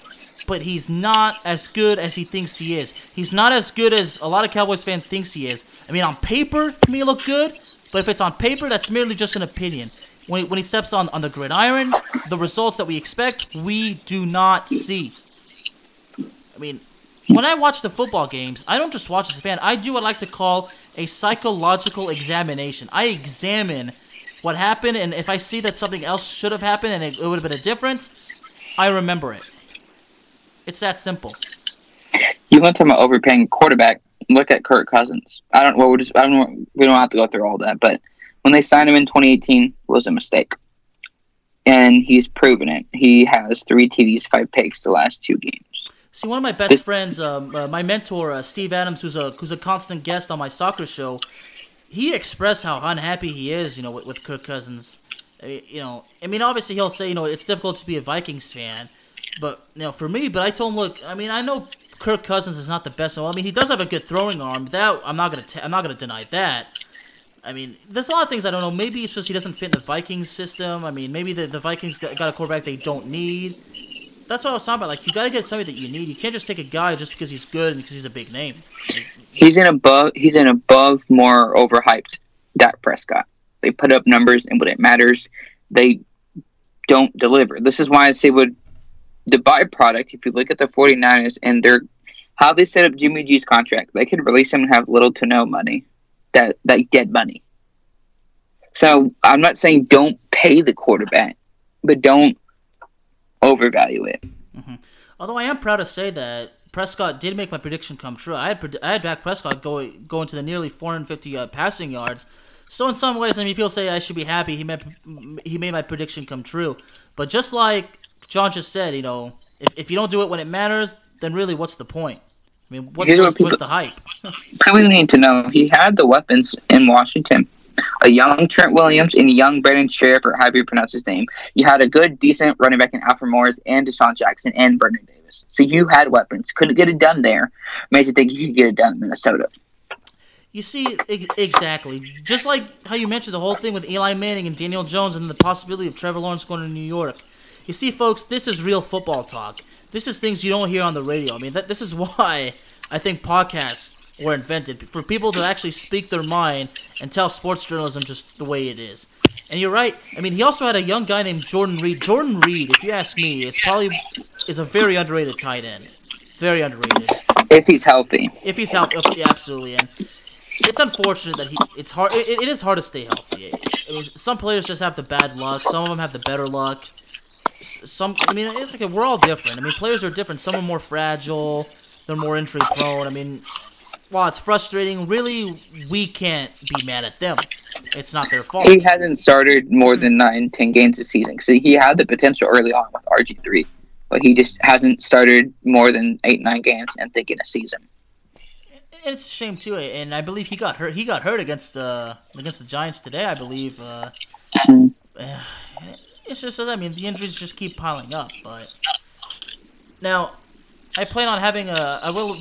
but he's not as good as he thinks he is. He's not as good as a lot of Cowboys fans thinks he is. I mean, on paper, he may look good, but if it's on paper, that's merely just an opinion. When he, when he steps on, on the gridiron, the results that we expect, we do not see. I mean, when I watch the football games, I don't just watch as a fan. I do what I like to call a psychological examination. I examine what happened, and if I see that something else should have happened and it, it would have been a difference, I remember it. It's that simple. You want to talk about overpaying quarterback? Look at Kirk Cousins. I don't. Well, we're just. I don't. We don't have to go through all that, but when they signed him in 2018, it was a mistake, and he's proven it. He has three TDs, five picks the last two games. See, one of my best friends, um, uh, my mentor, uh, Steve Adams, who's a who's a constant guest on my soccer show, he expressed how unhappy he is, you know, with, with Kirk Cousins. Uh, You know, I mean, obviously he'll say, you know, it's difficult to be a Vikings fan, but you know, for me, but I told him, look, I mean, I know Kirk Cousins is not the best. Well, I mean, he does have a good throwing arm. That I'm not gonna, t- I'm not gonna deny that. I mean, there's a lot of things I don't know. Maybe it's just he doesn't fit in the Vikings system. I mean, maybe the, the Vikings got, got a quarterback they don't need. That's what I was talking about. Like, you gotta get somebody that you need. You can't just take a guy just because he's good and because he's a big name. He's in above. He's in above more overhyped Dak Prescott. They put up numbers, and when it matters, they don't deliver. This is why I say would the byproduct. If you look at the 49ers and their how they set up Jimmy G's contract, they could release him and have little to no money, that that dead money. So I'm not saying don't pay the quarterback, but don't overvalue it. Although I am proud to say that Prescott did make my prediction come true. I had I had Dak Prescott going go into the nearly 450 uh, passing yards. So in some ways, I mean, people say I should be happy. He made he made my prediction come true. But just like John just said, you know, if, if you don't do it when it matters, then really, what's the point? I mean, what, Here's what what's, what's people- the hype? People need to know he had the weapons in Washington. A young Trent Williams and a young Brandon Scherff, or however you pronounce his name. You had a good, decent running back in Alfred Morris and DeSean Jackson and Vernon Davis. So you had weapons. Couldn't get it done there. Made you think you could get it done in Minnesota. You see, ex- exactly. Just like how you mentioned the whole thing with Eli Manning and Daniel Jones and the possibility of Trevor Lawrence going to New York. You see, folks, this is real football talk. This is things you don't hear on the radio. I mean, that, this is why I think podcasts were invented for people to actually speak their mind and tell sports journalism just the way it is. And you're right. I mean, he also had a young guy named Jordan Reed. Jordan Reed, if you ask me, is probably is a very underrated tight end. Very underrated If he's healthy. if he's healthy, yeah, absolutely. And it's unfortunate that he. It's hard. It, it is hard to stay healthy. I mean, some players just have the bad luck. Some of them have the better luck. Some. I mean, it's like we're all different. I mean, players are different. Some are more fragile. They're more injury prone. I mean, while it's frustrating, really, we can't be mad at them. It's not their fault. He hasn't started more than nine, ten games this season. So he had the potential early on with RG3, but he just hasn't started more than eight, nine games and thinking a season. It's a shame too. And I believe he got hurt. He got hurt against uh against the Giants today. I believe. Uh, it's just that I mean the injuries just keep piling up. But now, I plan on having a. I will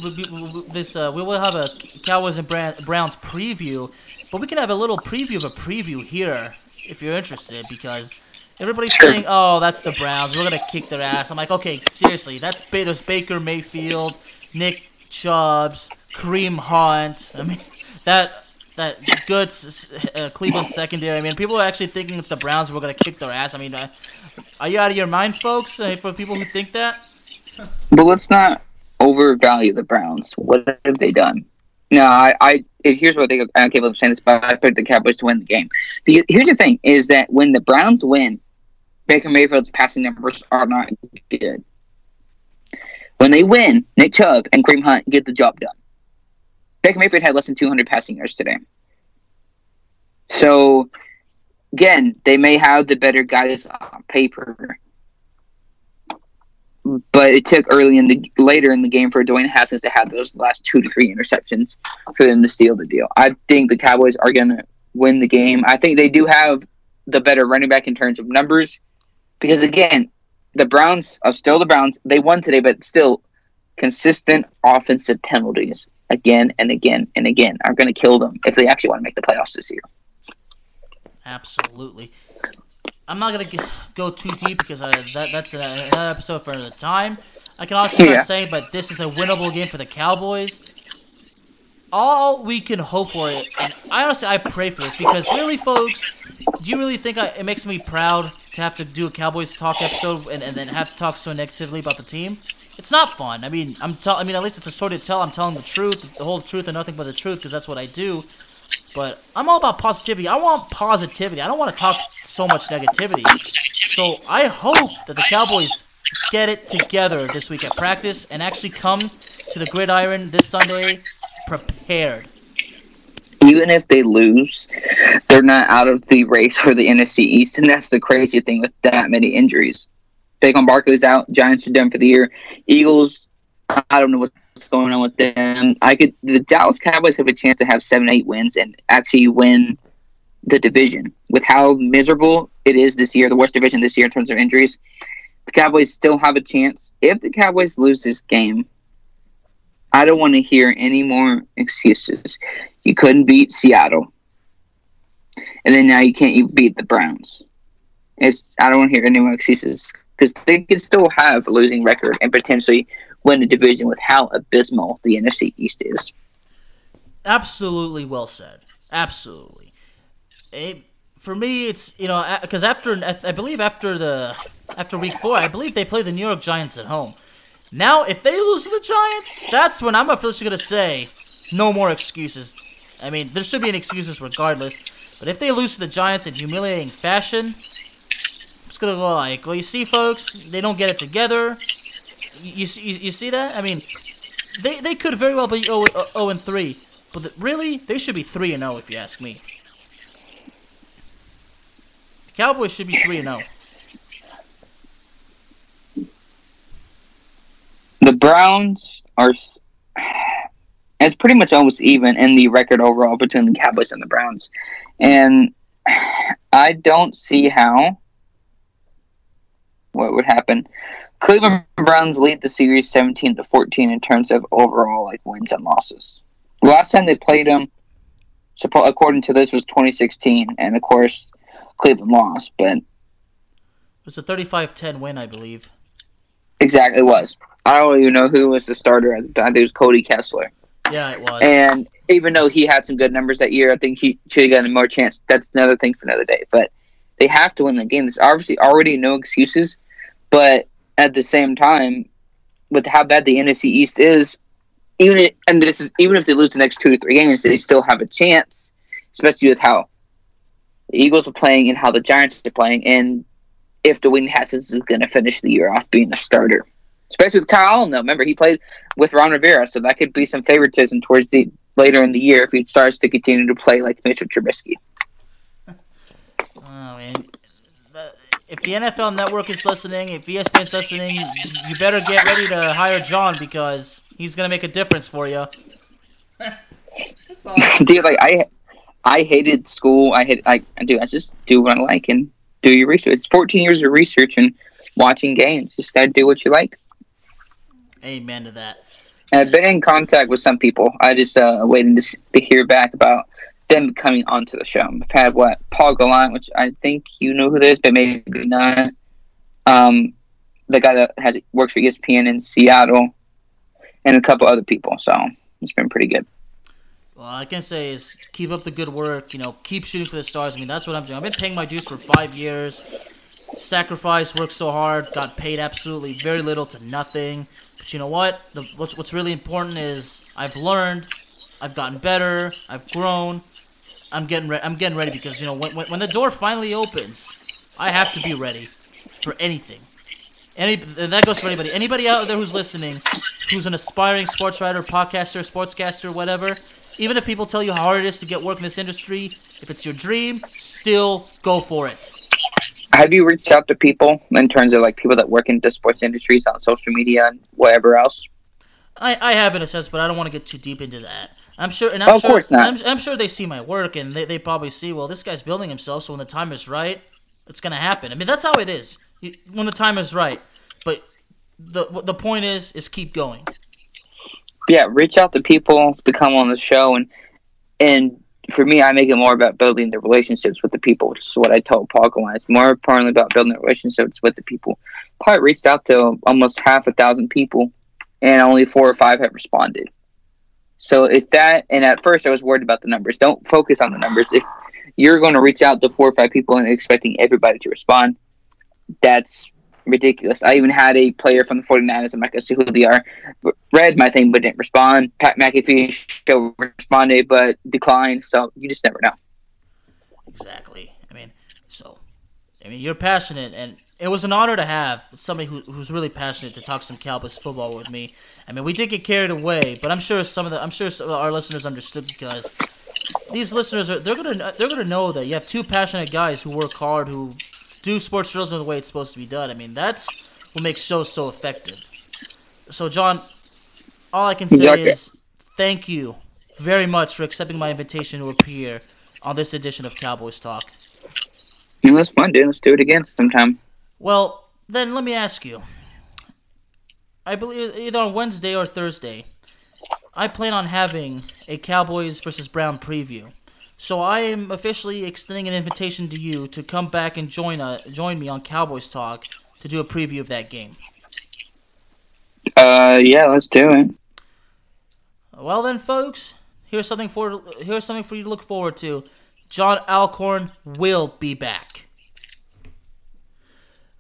this. Uh, we will have a Cowboys and Browns preview, but we can have a little preview of a preview here if you're interested because. Everybody's saying, "Oh, that's the Browns. We're gonna kick their ass." I'm like, "Okay, seriously, that's ba- there's Baker Mayfield, Nick Chubbs, Kareem Hunt. I mean, that that good uh, Cleveland secondary. I mean, people are actually thinking it's the Browns. who are gonna kick their ass. I mean, uh, are you out of your mind, folks? Uh, for people who think that, But let's not overvalue the Browns. What have they done? No, I, I here's what I. I can't believe I'm saying this, but I picked the Cowboys to win the game. Because here's the thing: is that when the Browns win, Baker Mayfield's passing numbers are not good. When they win, Nick Chubb and Kareem Hunt get the job done. Baker Mayfield had less than 200 passing yards today. So, again, they may have the better guys on paper, but it took early in the later in the game for Dwayne Haskins to have those last two to three interceptions for them to seal the deal. I think the Cowboys are going to win the game. I think they do have the better running back in terms of numbers because again, the Browns are still the Browns. They won today, but still consistent offensive penalties again and again and again are going to kill them if they actually want to make the playoffs this year. absolutely. I'm not gonna go too deep because uh, that that's another episode for another time. I can also Yeah. say, but this is a winnable game for the Cowboys. All we can hope for it, and I honestly I pray for this because really, folks, do you really think I, it makes me proud to have to do a Cowboys talk episode and, and then have to talk so negatively about the team? It's not fun. I mean, I'm tell. I mean, at least it's a story to tell. I'm telling the truth, the whole truth, and nothing but the truth because that's what I do. But I'm all about positivity. I want positivity. I don't want to talk so much negativity. So I hope that the Cowboys get it together this week at practice and actually come to the gridiron this Sunday prepared. even if they lose, they're not out of the race for the NFC East, and that's the crazy thing with that many injuries. Saquon Barkley's out. Giants are done for the year. Eagles, I don't know what's going on with them. I could. The Dallas Cowboys have a chance to have seven, eight wins and actually win the division. With how miserable it is this year, the worst division this year in terms of injuries, the Cowboys still have a chance. If the Cowboys lose this game, I don't want to hear any more excuses. You couldn't beat Seattle, and then now you can't even beat the Browns. It's I don't want to hear any more excuses because they could still have a losing record and potentially win the division with how abysmal the NFC East is. Absolutely well said. Absolutely. It, for me, it's you know because after I believe after the after week four, I believe they play the New York Giants at home. Now, if they lose to the Giants, that's when I'm officially gonna say no more excuses. I mean, there should be an excuses regardless. But if they lose to the Giants in humiliating fashion, Like, well, you see, folks, they don't get it together. You, you, see- you, see that? I mean, they they could very well be 0, 0 and 3, but the, really they should be 3 and 0 if you ask me. The Cowboys should be three and oh. zero. The Browns are. It's pretty much almost even in the record overall between the Cowboys and the Browns, and I don't see how. What would happen? Cleveland Browns lead the series seventeen to fourteen in terms of overall like wins and losses. The last time they played them, according to this, was twenty sixteen, and of course, Cleveland lost. But It was a 35-10 win, I believe. exactly it was. I don't even know who was the starter at the time. I think it was Cody Kessler. Yeah, it was. And even though he had some good numbers that year, I think he should have gotten more chance. That's another thing for another day. But they have to win the game. There's obviously already no excuses. But at the same time, with how bad the NFC East is, even if, and this is even if they lose the next two to three games, they still have a chance. Especially with how the Eagles are playing and how the Giants are playing, and if Dwayne Haskins is going to finish the year off being a starter. Especially with Kyle Allen, though. Remember, he played with Ron Rivera, so that could be some favoritism towards the later in the year if he starts to continue to play like Mitchell Trubisky. Oh man, if the NFL Network is listening, if ESPN's listening, you better get ready to hire John because he's gonna make a difference for you. dude, like I, I hated school. I hate like dude. I just do what I like and do your research. It's 14 years of research and watching games. Just gotta do what you like. Amen to that. And I've been in contact with some people. I just uh, waiting to, s- to hear back about them coming onto the show. I've had what Paul Gallant, which I think you know who that is, but maybe not. Um, the guy that has works for ESPN in Seattle, and a couple other people. So it's been pretty good. Well, I can say is keep up the good work. You know, keep shooting for the stars. I mean, that's what I'm doing. I've been paying my dues for five years. Sacrifice, worked so hard, got paid absolutely very little to nothing. But you know what? The, what's what's really important is I've learned, I've gotten better, I've grown. I'm getting re- I'm getting ready because you know when, when when the door finally opens, I have to be ready for anything. Any that goes for anybody. Anybody out there who's listening, who's an aspiring sports writer, podcaster, sportscaster, whatever. Even if people tell you how hard it is to get work in this industry, if it's your dream, still go for it. Have you reached out to people in terms of like people that work in the sports industries on social media and whatever else? I, I have in a sense, but I don't want to get too deep into that. I'm sure, and I'm Of sure, course not. I'm, I'm sure they see my work, and they, they probably see, well, this guy's building himself, so when the time is right, it's gonna happen. I mean, that's how it is. You- When the time is right, but the the point is, is keep going. yeah, reach out to people to come on the show and and for me, I make it more about building the relationships with the people, which is what I told Paul Gallant. It's more importantly about building the relationships with the people. Probably reached out to almost half a thousand people, and only four or five have responded. So if that, and at first I was worried about the numbers. Don't focus on the numbers. If you're going to reach out to four or five people and expecting everybody to respond, that's ridiculous. I even had a player from the 49ers, I'm not going to see who they are, read my thing but didn't respond. Pat McAfee show responded but declined. So you just never know. Exactly. I mean, so, I mean, you're passionate, and it was an honor to have somebody who, who's really passionate to talk some Cowboys football with me. I mean, we did get carried away, but I'm sure some of the, I'm sure our listeners understood because these listeners are they're gonna they're gonna know that you have two passionate guys who work hard, who do sports journalism the way it's supposed to be done. I mean, that's what makes shows so effective. So, John, all I can say Exactly. is thank you very much for accepting my invitation to appear on this edition of Cowboys Talk. It was fun, dude. Let's do it again sometime. Well, then let me ask you. I believe either on Wednesday or Thursday, I plan on having a Cowboys versus Brown preview. So I am officially extending an invitation to you to come back and join uh, join me on Cowboys Talk to do a preview of that game. Uh, yeah, let's do it. Well then, folks, here's something for here's something for you to look forward to. John Alcorn will be back.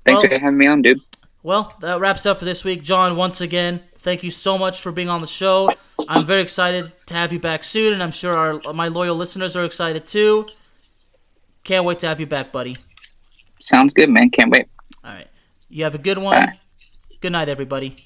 Thanks Well- for having me on, dude. Well, that wraps up for this week. John, once again, thank you so much for being on the show. I'm very excited to have you back soon, and I'm sure our my loyal listeners are excited too. Can't wait to have you back, buddy. Sounds good, man. Can't wait. All right. You have a good one. Bye. Good night, everybody.